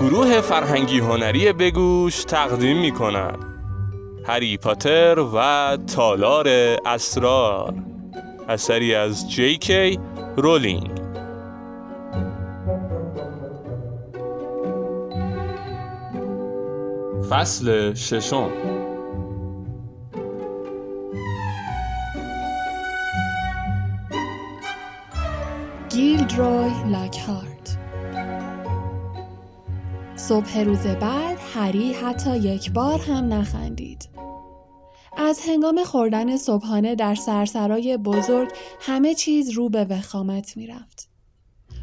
گروه فرهنگی هنری بگوش تقدیم می کند هری پاتر و تالار اسرار. اثری از جی کی رولینگ. فصل ششم. گیلدروی لاکهارت صبح روز بعد هری حتی یک بار هم نخندید. از هنگام خوردن صبحانه در سرسرای بزرگ همه چیز رو به وخامت می رفت.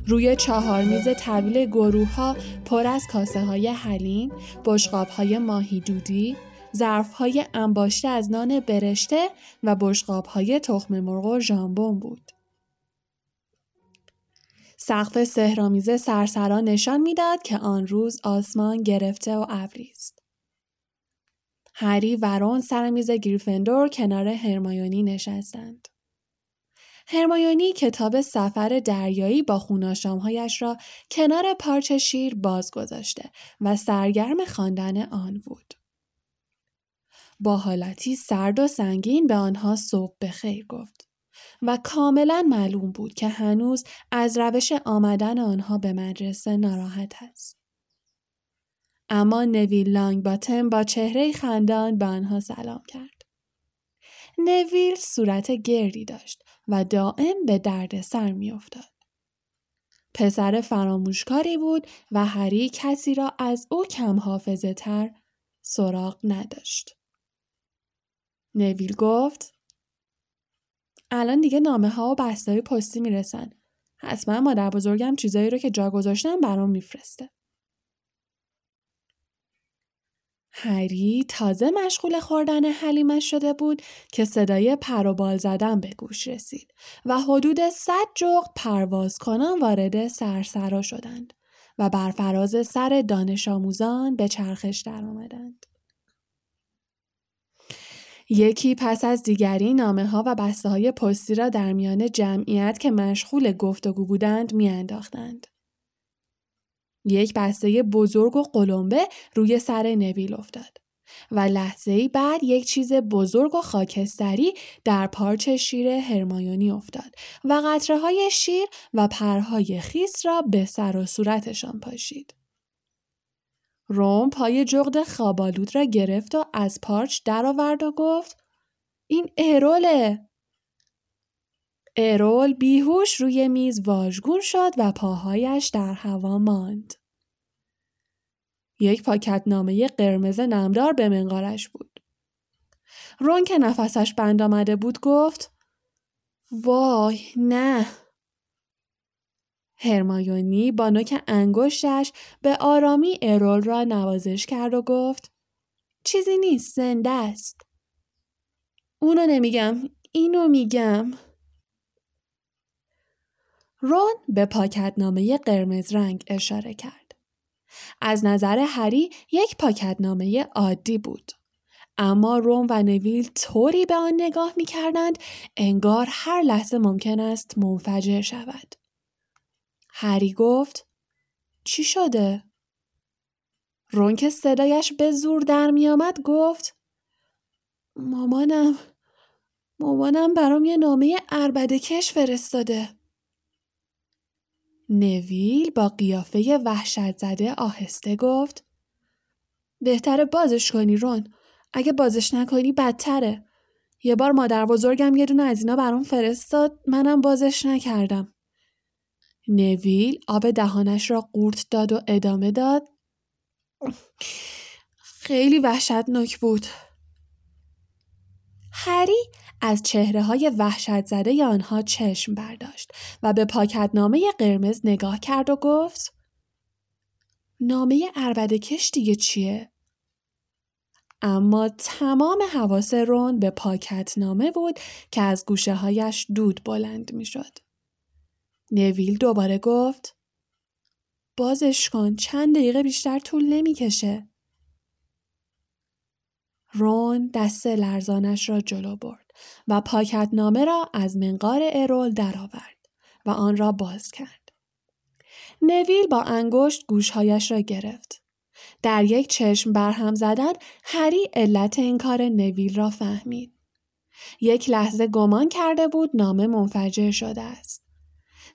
روی چهار میز طویل گروه ها پر از کاسه های حلیم، بشقاب های ماهی دودی، ظرف های انباشته از نان برشته و بشقاب های تخم مرغ و ژامبون بود. سقف سهرامیز سرسرا نشان می‌داد که آن روز آسمان گرفته و ابری است. هری و رون سر میز گریفندور کنار هرمایونی نشستند. هرمایونی کتاب سفر دریایی با خوناشامهایش را کنار پارچ شیر باز گذاشته و سرگرم خواندن آن بود. با حالتی سرد و سنگین به آنها صبح به خیر گفت و کاملا معلوم بود که هنوز از روش آمدن آنها به مدرسه ناراحت است. اما نویل لانگ باتم با چهره خندان به آنها سلام کرد. نویل صورت گردی داشت و دائم به درد سر می افتاد. پسر فراموشکاری بود و هری کسی را از او کم حافظه تر سراغ نداشت. نویل گفت الان دیگه نامه ها و بسته های پستی می‌رسن. حتما مادر بزرگم چیزایی رو که جا گذاشتم برام میفرسته. هری تازه مشغول خوردن حلیمش شده بود که صدای پروبال زدن به گوش رسید و حدود صد جغد پرواز کنان وارد سرسرا شدند و بر فراز سر دانش آموزان به چرخش درآمدند. یکی پس از دیگری نامه ها و بسته های پستی را در میان جمعیت که مشغول گفتگو بودند میانداختند. یک بسته بزرگ و قلمبه روی سر نویل افتاد و لحظه ای بعد یک چیز بزرگ و خاکستری در پارچ شیر هرمایونی افتاد و قطره های شیر و پرهای خیس را به سر و صورتشان پاشید. روم پای جغد خوابالود را گرفت و از پارچ درآورد و گفت این اروله ارول بیهوش روی میز واژگون شد و پاهایش در هوا ماند. یک پاکت نامه قرمز نمدار به منقارش بود. رون که نفسش بند آمده بود گفت وای نه هرمایونی با نوک انگشتش به آرامی ارول را نوازش کرد و گفت چیزی نیست زنده است. اونو نمیگم اینو میگم. رون به پاکت نامه قرمز رنگ اشاره کرد. از نظر هری یک پاکت نامه عادی بود. اما روم و نویل طوری به آن نگاه می کردند انگار هر لحظه ممکن است منفجر شود. هری گفت چی شده؟ رون که صدایش به زور در می آمد گفت مامانم مامانم برام یه نامه اربده کش فرستاده. نویل با قیافه وحشت زده آهسته گفت بهتره بازش کنی رون اگه بازش نکنی بدتره یه بار مادر بزرگم یه دونه از اینا برام فرستاد منم بازش نکردم نویل آب دهانش را قورت داد و ادامه داد خیلی وحشتناک بود هری از چهره های وحشت زده آنها چشم برداشت و به پاکتنامه قرمز نگاه کرد و گفت نامه عربده کش دیگه چیه؟ اما تمام حواس رون به پاکت نامه بود که از گوشه هایش دود بلند می شد. نویل دوباره گفت بازش کن چند دقیقه بیشتر طول نمی‌کشه. رون دست لرزانش را جلو برد و پاکت نامه را از منقار ارول درآورد و آن را باز کرد. نویل با انگشت گوشهایش را گرفت. در یک چشم برهم زدن هری علت این کار نویل را فهمید. یک لحظه گمان کرده بود نامه منفجر شده است.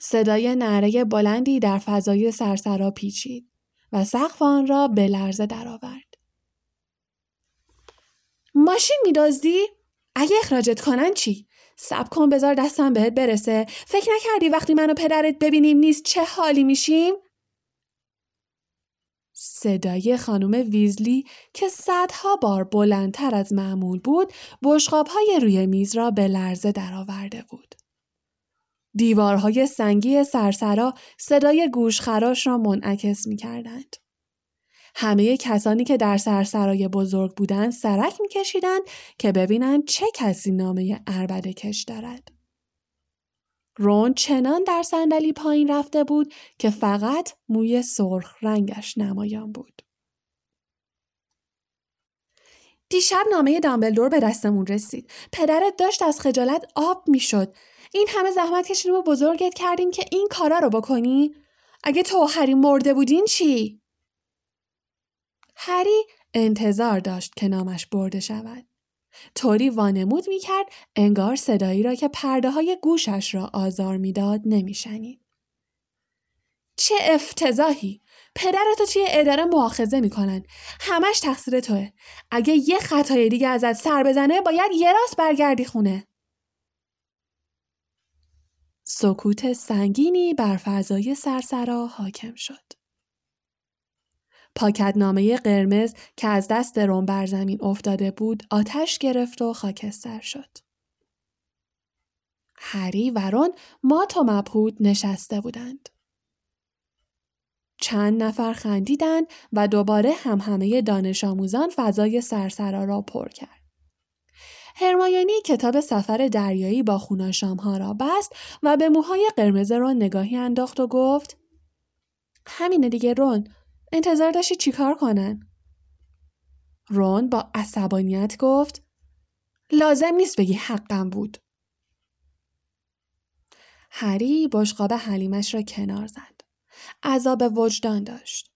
صدای نعره بلندی در فضای سرسرا پیچید و سقف آن را به لرزه درآورد. ماشین میدازدی؟ اگه اخراجت کنن چی؟ سب کن بذار دستم بهت برسه. فکر نکردی وقتی منو پدرت ببینیم نیست چه حالی میشیم؟ صدای خانم ویزلی که صدها بار بلندتر از معمول بود های روی میز را به لرزه درآورده بود. دیوارهای سنگی سرسرا صدای گوشخراش را منعکس می کردند. همه کسانی که در سرسرای بزرگ بودند سرک میکشیدند که ببینند چه کسی نامه اربده کش دارد. رون چنان در صندلی پایین رفته بود که فقط موی سرخ رنگش نمایان بود. دیشب نامه دامبلدور به دستمون رسید. پدرت داشت از خجالت آب می‌شد. این همه زحمت کشیدیم و بزرگت کردیم که این کارا رو بکنی؟ اگه تو هری مرده بودین چی؟ هری انتظار داشت که نامش برده شود. طوری وانمود می کرد انگار صدایی را که پرده های گوشش را آزار می‌داد نمیشنید. چه افتضاحی! پدرتو توی اداره مؤاخذه می‌کنن. همش تقصیر توه. اگه یه خطای دیگه ازت سر بزنه باید یه راست برگردی خونه. سکوت سنگینی بر فضای سرسرا حاکم شد. پاکتنامه قرمز که از دست روم بر زمین افتاده بود آتش گرفت و خاکستر شد. هری و رون مات و مبهود نشسته بودند. چند نفر خندیدند و دوباره هم همه دانش آموزان فضای سرسرا را پر کرد. هرمایونی کتاب سفر دریایی با خوناشامها را بست و به موهای قرمز رون نگاهی انداخت و گفت همینه دیگه رون انتظار داشتی چیکار کنن؟ رون با عصبانیت گفت لازم نیست بگی حقم بود. هری بشقاب حلیمش را کنار زد. عذاب وجدان داشت.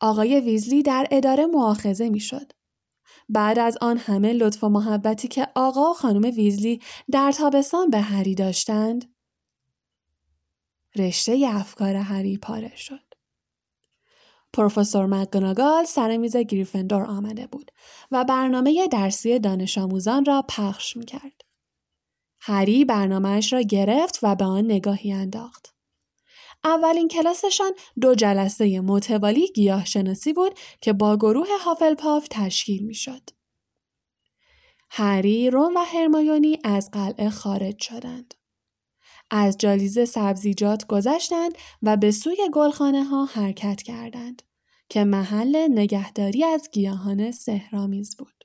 آقای ویزلی در اداره معاخزه می‌شد. بعد از آن همه لطف و محبتی که آقا و خانم ویزلی در تابستان به هری داشتند رشته افکار هری پاره شد. پروفسور مکگوناگال سر میز گریفندور آمده بود و برنامه درسی دانش آموزان را پخش می کرد. هری برنامهش را گرفت و به آن نگاهی انداخت. اولین کلاسشان دو جلسه متوالی گیاه شناسی بود که با گروه هافلپاف تشکیل می شد. هری، روم و هرمایونی از قلعه خارج شدند. از جالیز سبزیجات گذشتند و به سوی گلخانه ها حرکت کردند که محل نگهداری از گیاهان سهرامیز بود.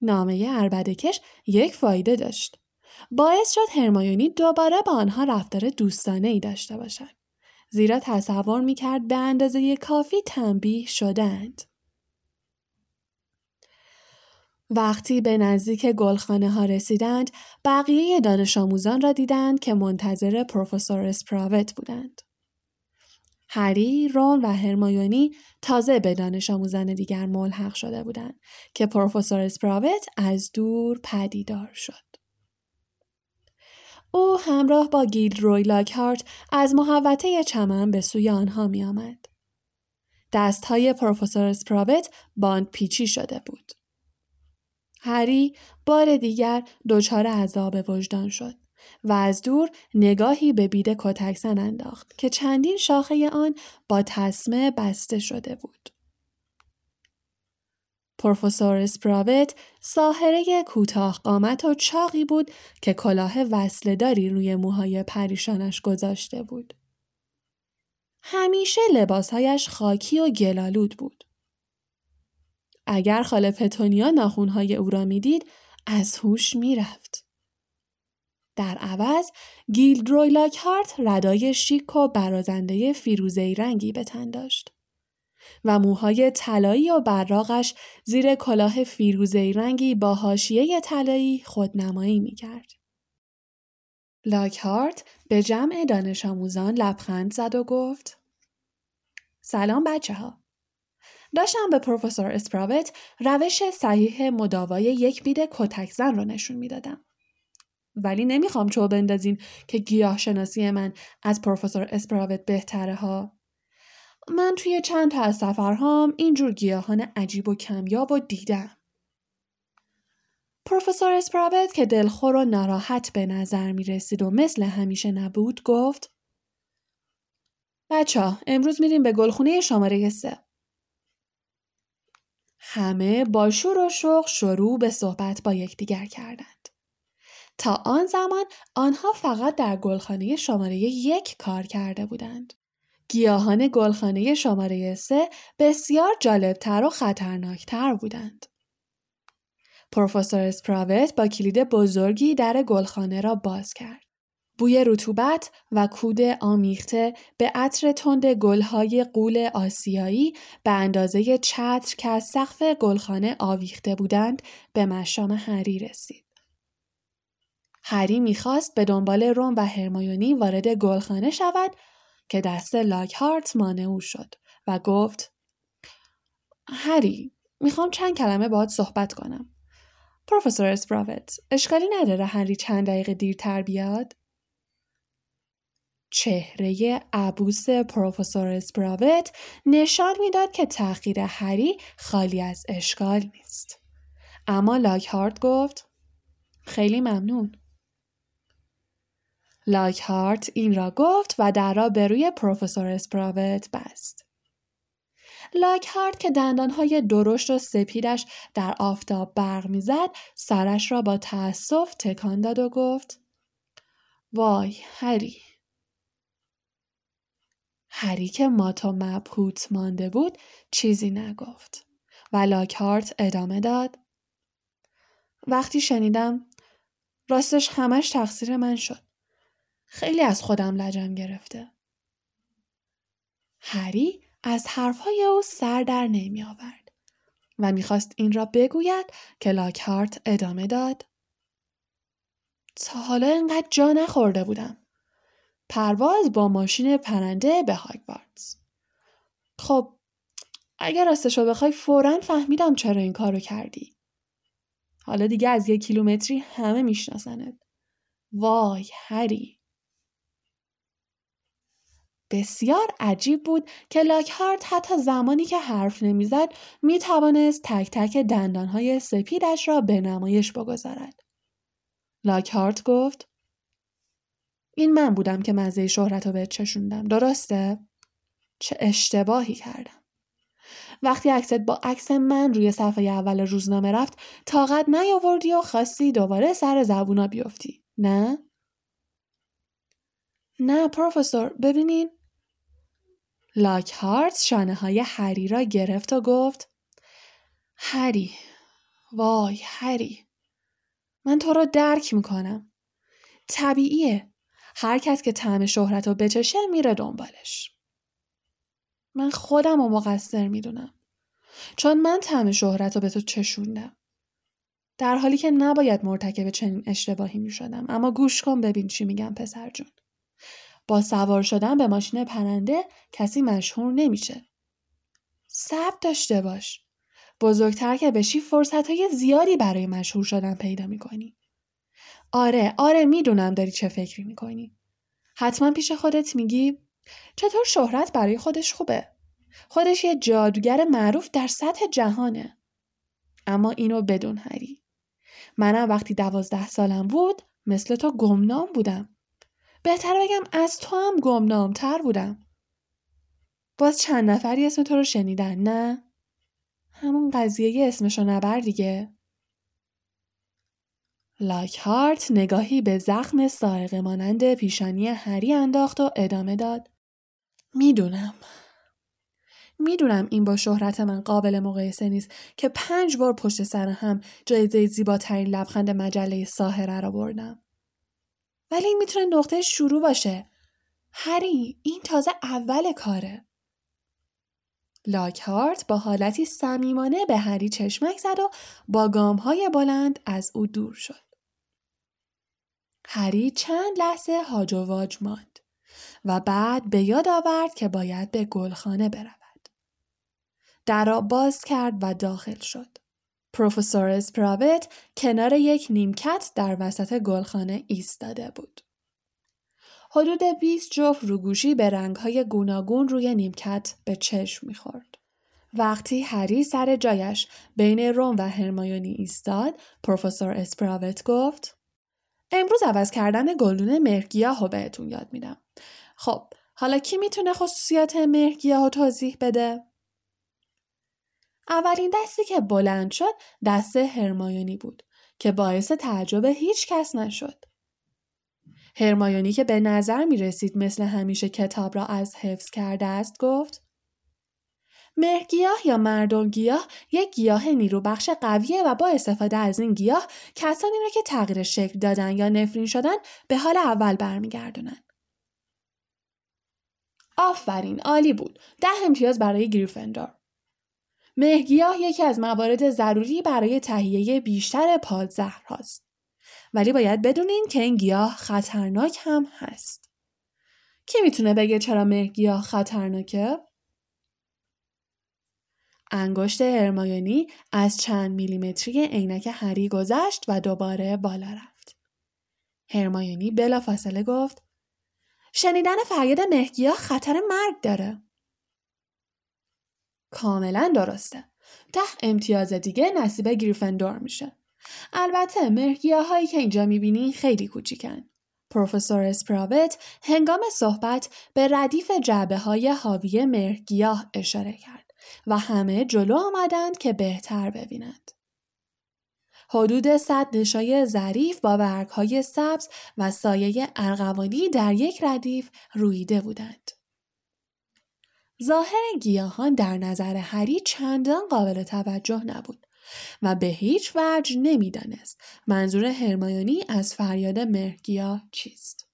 نامه اربدکش یک فایده داشت. باعث شد هرمایونی دوباره با آنها رفتار دوستانه ای داشته باشد. زیرا تصور می کرد به اندازه کافی تنبیه شدند. وقتی به نزدیک گلخانه ها رسیدند، بقیه دانش آموزان را دیدند که منتظر پروفسور اسپراوت بودند. هری، رون و هرمایونی تازه به دانش آموزان دیگر ملحق شده بودند که پروفسور اسپراوت از دور پدیدار شد. او همراه با روی لاکهارت از محوطه چمن به سوی آنها می آمد. دست های پروفسور اسپراوت باند پیچی شده بود. هری بار دیگر دچار عذاب وجدان شد و از دور نگاهی به بید کتکزن انداخت که چندین شاخه آن با تسمه بسته شده بود. پروفسور اسپراوت ساحره کوتاه قامت و چاقی بود که کلاه وصلهداری روی موهای پریشانش گذاشته بود. همیشه لباسهایش خاکی و گلالود بود. اگر خاله پتونیا ناخونهای او را می‌دید از هوش می‌رفت. در عوض گیلدروی لاکهارت ردای شیک و برازنده فیروزهی رنگی به تن داشت. و موهای طلایی و براغش زیر کلاه فیروزه‌ای رنگی با حاشیه طلایی خودنمایی می‌کرد. لاکهارت به جمع دانش آموزان لبخند زد و گفت سلام بچه ها. داشتم به پروفسور اسپراوت روش صحیح مداوای یک بید کتک زن رو نشون می‌دادم. ولی نمی‌خوام چوب بندازین که گیاه شناسی من از پروفسور اسپراوت بهتره ها. من توی چند تا از سفرهام اینجور گیاهان عجیب و کمیاب و دیدم. پروفسور اسپراوت که دلخور و ناراحت به نظر می رسید و مثل همیشه نبود گفت بچه ها امروز میریم به گلخونه شماره سه. همه با شور و شوق شروع به صحبت با یکدیگر کردند. تا آن زمان آنها فقط در گلخانه شماره یک کار کرده بودند. گیاهان گلخانه شماره سه بسیار جالبتر و خطرناکتر بودند. پروفسور اسپراوت با کلید بزرگی در گلخانه را باز کرد. بوی رطوبت و کود آمیخته به عطر تند گلهای قول آسیایی به اندازه چتر که از سقف گلخانه آویخته بودند به مشام هری رسید. هری می‌خواست به دنبال روم و هرمایونی وارد گلخانه شود که دست لاکهارت مانع شد و گفت هری می‌خوام چند کلمه باهات صحبت کنم. پروفسور اسپراوت اشکالی نداره هری چند دقیقه دیرتر بیاد؟ چهره عبوس پروفسور اسپراوت نشان می‌داد که تأخیر هری خالی از اشکال نیست. اما لاکهارت گفت خیلی ممنون. لاکهارت این را گفت و در را به روی پروفسور اسپراوت بست. لاکهارت که دندانهای درشت و سپیدش در آفتاب برق می‌زد سرش را با تأسف تکان داد و گفت وای هری هری که مات و مبهوت مانده بود چیزی نگفت و لاکهارت ادامه داد وقتی شنیدم راستش همش تقصیر من شد خیلی از خودم لجم گرفته. هری از حرفهای او سر در نمی آورد و می‌خواست این را بگوید که لاکهارت ادامه داد. تا حالا اینقدر جا نخورده بودم. پرواز با ماشین پرنده به هاگوارتس خب اگر راستش رو بخوای فورا فهمیدم چرا این کارو کردی. حالا دیگه از یک کیلومتری همه میشناسنت. وای هری. بسیار عجیب بود که لاکهارت حتی زمانی که حرف نمی‌زد می توانست تک تک دندانهای سپیدش را به نمایش بگذارد. لاکهارت گفت این من بودم که مزه شهرت رو بهت چشوندم درسته؟ چه اشتباهی کردم. وقتی عکست با عکس من روی صفحه اول روزنامه رفت طاقت نیاوردی و خواستی دوباره سر زبونا بیفتی نه؟ نه پروفسور ببینین لاکهارت شانه های هری را گرفت و گفت هری وای هری من تو را درک می‌کنم. طبیعیه. هر کس که طعم شهرت رو بچشه میره دنبالش. من خودم رو مقصر می‌دونم. چون من طعم شهرت رو به تو چشوندم. در حالی که نباید مرتکب چنین اشتباهی می شدم. اما گوش کن ببین چی میگم پسر جون. با سوار شدن به ماشین پرنده کسی مشهور نمیشه. صبر داشته باش. بزرگتر که بشی فرصت های زیادی برای مشهور شدن پیدا می‌کنی. آره آره می‌دونم داری چه فکری می‌کنی. حتما پیش خودت میگی چطور شهرت برای خودش خوبه؟ خودش یه جادوگر معروف در سطح جهانه. اما اینو بدون هری. منم وقتی دوازده سالم بود مثل تو گمنام بودم. بهتر بگم از تو هم گمنام تر بودم. باز چند نفری اسم تو رو شنیدن نه؟ همون قضیه اسمشو نبر دیگه. لاکهارت نگاهی به زخم سارقه مانند پیشانی هری انداخت و ادامه داد. می‌دونم. می‌دونم این با شهرت من قابل مقایسه نیست که پنج بار پشت سر هم جایزه زیباترین لبخند مجله ساهره را بردم. ولی این می‌تونه نقطه شروع باشه. هری این تازه اول کاره. لاکهارت با حالتی صمیمانه به هری چشمک زد و با گامهای بلند از او دور شد. هری چند لحظه هاج و واج ماند و بعد به یاد آورد که باید به گلخانه برود. در باز کرد و داخل شد. پروفسور اسپراوت کنار یک نیمکت در وسط گلخانه ایستاده بود. حدود 20 جفت روگوشی به رنگهای گوناگون روی نیمکت به چشم می‌خورد. وقتی هری سر جایش بین روم و هرمایونی ایستاد، پروفسور اسپراوت گفت امروز عوض کردن گلدون مهرگیاه رو بهتون یاد میدم. خب حالا کی می‌تونه خصوصیات مهرگیاه رو توضیح بده؟ اولین دستی که بلند شد دست هرمایونی بود که باعث تعجب هیچ کس نشد. هرمایونی که به نظر می رسید مثل همیشه کتاب را از حفظ کرده است گفت مهرگیاه یا مردم گیاه یک گیاه نیرو بخش قویه و با استفاده از این گیاه کسانی را که تغییر شکل دادن یا نفرین شدن به حال اول برمیگردونن. آفرین عالی بود. ده امتیاز برای گریفندور. مهگیاه یکی از موارد ضروری برای تهیه بیشتر پادزهر هاست. ولی باید بدونین که این گیاه خطرناک هم هست. کی می‌تونه بگه چرا مهگیاه خطرناکه؟ انگشت هرمایونی از چند میلیمتری عینک هری گذشت و دوباره بالا رفت. هرمایونی بلافاصله گفت شنیدن فریاد مهگیاه خطر مرگ داره. کاملا درسته. ده امتیاز دیگه نصیب گریفندور میشه. البته مهرگیاه هایی که اینجا می‌بینی خیلی کوچیکن. پروفسور اسپراوت هنگام صحبت به ردیف جعبه های حاوی مهرگیاه اشاره کرد و همه جلو آمدند که بهتر ببینند. حدود صد نشای ظریف با برگ های سبز و سایه ارغوانی در یک ردیف رویده بودند. ظاهر گیاهان در نظر هری چندان قابل توجه نبود و به هیچ وجه نمی‌دانست منظور هرمایونی از فریاد مهرگیاه چیست.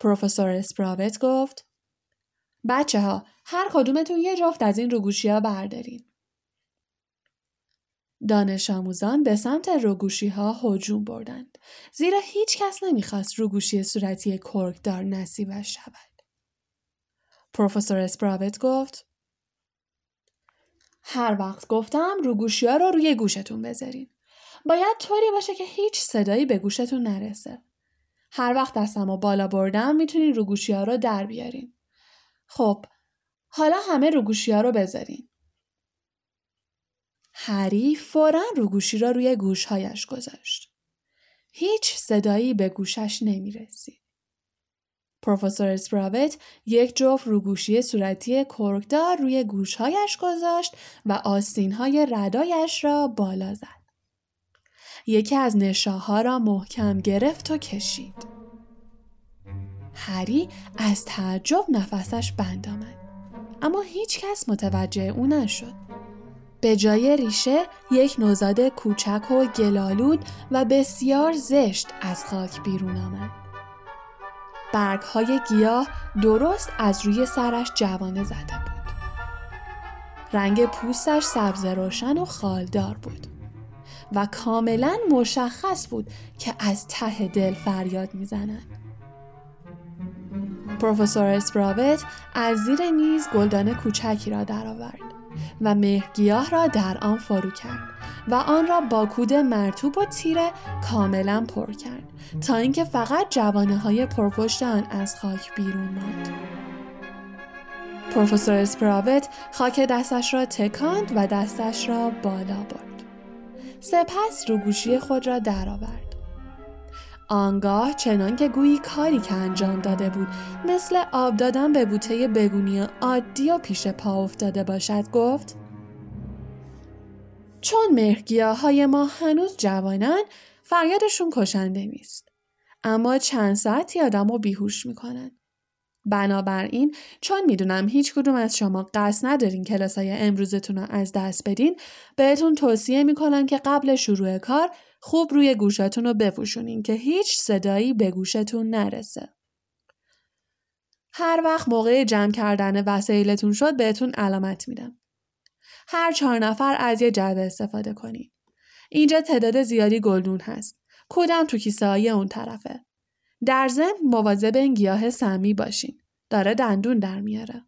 پروفسور اسپراوت گفت بچه ها هر کدومتون یه جفت از این روگوشی ها بردارین. دانش آموزان به سمت روگوشی ها هجوم بردند زیرا هیچ کس نمی‌خواست روگوشی صورتی کرکدار نصیبش شود. پروفسور اسپراوت گفت هر وقت گفتم رو گوشی ها رو روی گوشتون بذارین. باید طوری باشه که هیچ صدایی به گوشتون نرسه. هر وقت دستم و بالا بردم می‌تونین رو گوشی ها رو در بیارین. خب حالا همه رو گوشی ها رو بذارین. هری فورا رو گوشی را روی گوشهایش گذاشت. هیچ صدایی به گوشش نمی رسید. پروفسور اسپراوت یک جفت روگوشی صورتی کرکدار روی گوشهایش گذاشت و آستینهای ردایش را بالا زد. یکی از نشاها را محکم گرفت و کشید. هری از تعجب نفسش بند آمد. اما هیچ کس متوجه او نشد. به جای ریشه یک نوزاد کوچک و گلالود و بسیار زشت از خاک بیرون آمد. برگ های گیاه درست از روی سرش جوانه زده بود. رنگ پوستش سبز روشن و خالدار بود و کاملا مشخص بود که از ته دل فریاد می‌زند. پروفسور اسپراوت از زیر میز گلدان کوچکی را درآورد و مهگیاه را در آن فرو کرد و آن را با کود مرتوب و تیره کاملا پر کرد تا اینکه فقط جوانه های پرپشت آن از خاک بیرون ماند. پروفسور اسپراوت خاک دستش را تکاند و دستش را بالا برد. سپس رو گوشی خود را درآورد. آنگاه چنان که گویی کاری که انجام داده بود مثل آب دادن به بوته بگونی عادی و پیش پا افتاده باشد گفت چون مهرگیاه های ما هنوز جوانن فریادشون کشنده نیست. اما چند ساعتی آدم رو بیهوش می‌کنن. بنابراین چون می‌دونم هیچ کدوم از شما قصد ندارین کلاس های امروزتون رو از دست بدین بهتون توصیه می‌کنم که قبل شروع کار خوب روی گوشتون رو بپوشونین که هیچ صدایی به گوشتون نرسه. هر وقت موقع جمع کردن وسایلتون شد بهتون علامت میدم. هر چهار نفر از یه جعبه استفاده کنید. اینجا تعداد زیادی گلدون هست. کودم تو کیسه های اون طرفه. در ضمن مواظب این گیاه سمی باشین. داره دندون در میاره.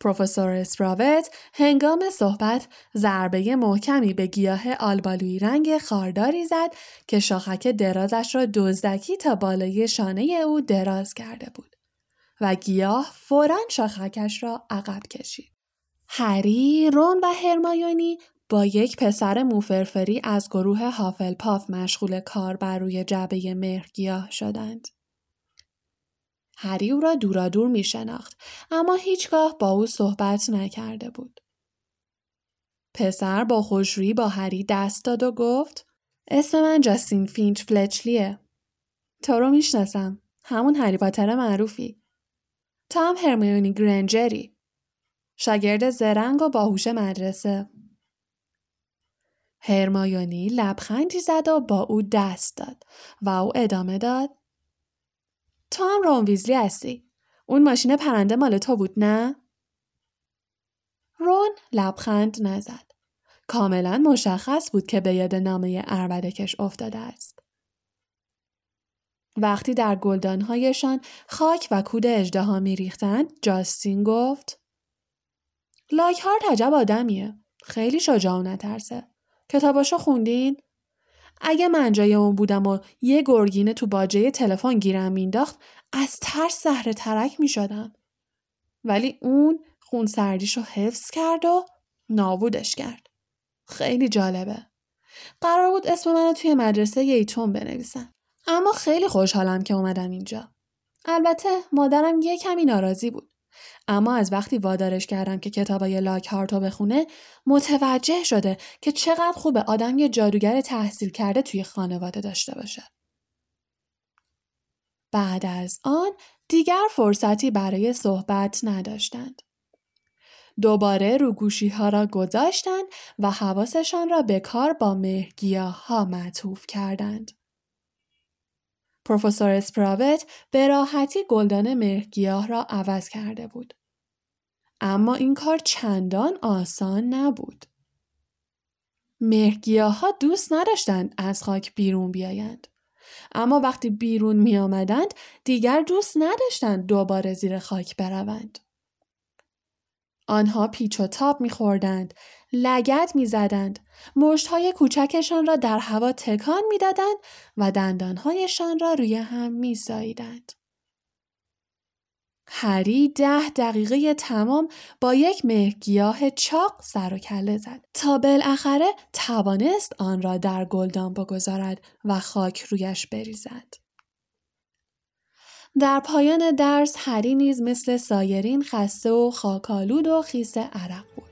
پروفسور اسپراوت هنگام صحبت ضربه محکمی به گیاه آلبالوی رنگ خارداری زد که شاخک درازش را دزدکی تا بالای شانه او دراز کرده بود و گیاه فورا شاخکش را عقب کشید. هری، رون و هرمایونی با یک پسر موفرفری از گروه هافلپاف مشغول کار بر روی جعبه مهرگیاه شدند. هری او را دورادور می شناخت اما هیچگاه با او صحبت نکرده بود. پسر با خوشرویی با هری دست داد و گفت اسم من جاستین فینچ فلچلیه. تو رو می‌شناسم. همون هری پاتر معروفی. تا هم هرمیونی گرنجری. شاگرد زرنگ و باهوش مدرسه. هرمایونی لبخندی زد و با او دست داد و او ادامه داد تو هم رون ویزلی هستی. اون ماشین پرنده مال تو بود نه؟ رون لبخند نزد. کاملا مشخص بود که به یاد نامه اربدکش افتاده است. وقتی در گلدانهایشان خاک و کود اجدها می ریختند، جاستین گفت لاکهارت عجب آدمیه. خیلی شجاع و نترسه. کتاباشو خوندین؟ اگه من جای اون بودم و یه گرگینه تو باجه تلفن گیرم مینداخت از ترس زهره ترک می شدم. ولی اون خون سردیشو حفظ کرد و نابودش کرد. خیلی جالبه. قرار بود اسم منو توی مدرسه ییتون بنویسن. اما خیلی خوشحالم که اومدم اینجا. البته مادرم یه کمی ناراضی بود. اما از وقتی وادارش کردم که کتابای لاک هارتو بخونه متوجه شده که چقدر خوبه آدم یه جادوگر تحصیل کرده توی خانواده داشته باشه. بعد از آن دیگر فرصتی برای صحبت نداشتند. دوباره روگوشی ها را گذاشتند و حواسشان را به کار با مهگیاه ها معطوف کردند. پروفسور اسپراوت به راحتی گلدان مهرگیاه را عوض کرده بود. اما این کار چندان آسان نبود. مهرگیاه ها دوست نداشتند از خاک بیرون بیایند. اما وقتی بیرون می آمدند دیگر دوست نداشتند دوباره زیر خاک بروند. آنها پیچ و تاب می خوردند، لگت می زدند، مشت های کوچکشان را در هوا تکان می دادند و دندانهایشان را روی هم می ساییدند. هری ده دقیقه تمام با یک مهگیاه چاق سر و کله زد تا بالاخره توانست آن را در گلدان بگذارد و خاک رویش بریزد. در پایان درس هری نیز مثل سایرین خسته و خاکالود و خیس عرق بود.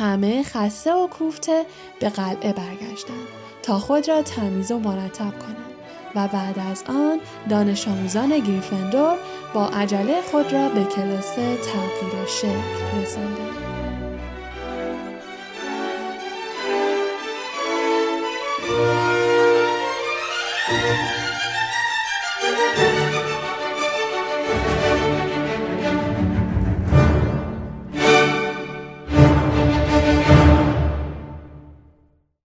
همه خسته و کوفته به قلعه برگشتند تا خود را تمیز و مرتب کنند. و بعد از آن دانش آموزان گریفندور با عجله خود را به کلاس تغییر شکل رساندند.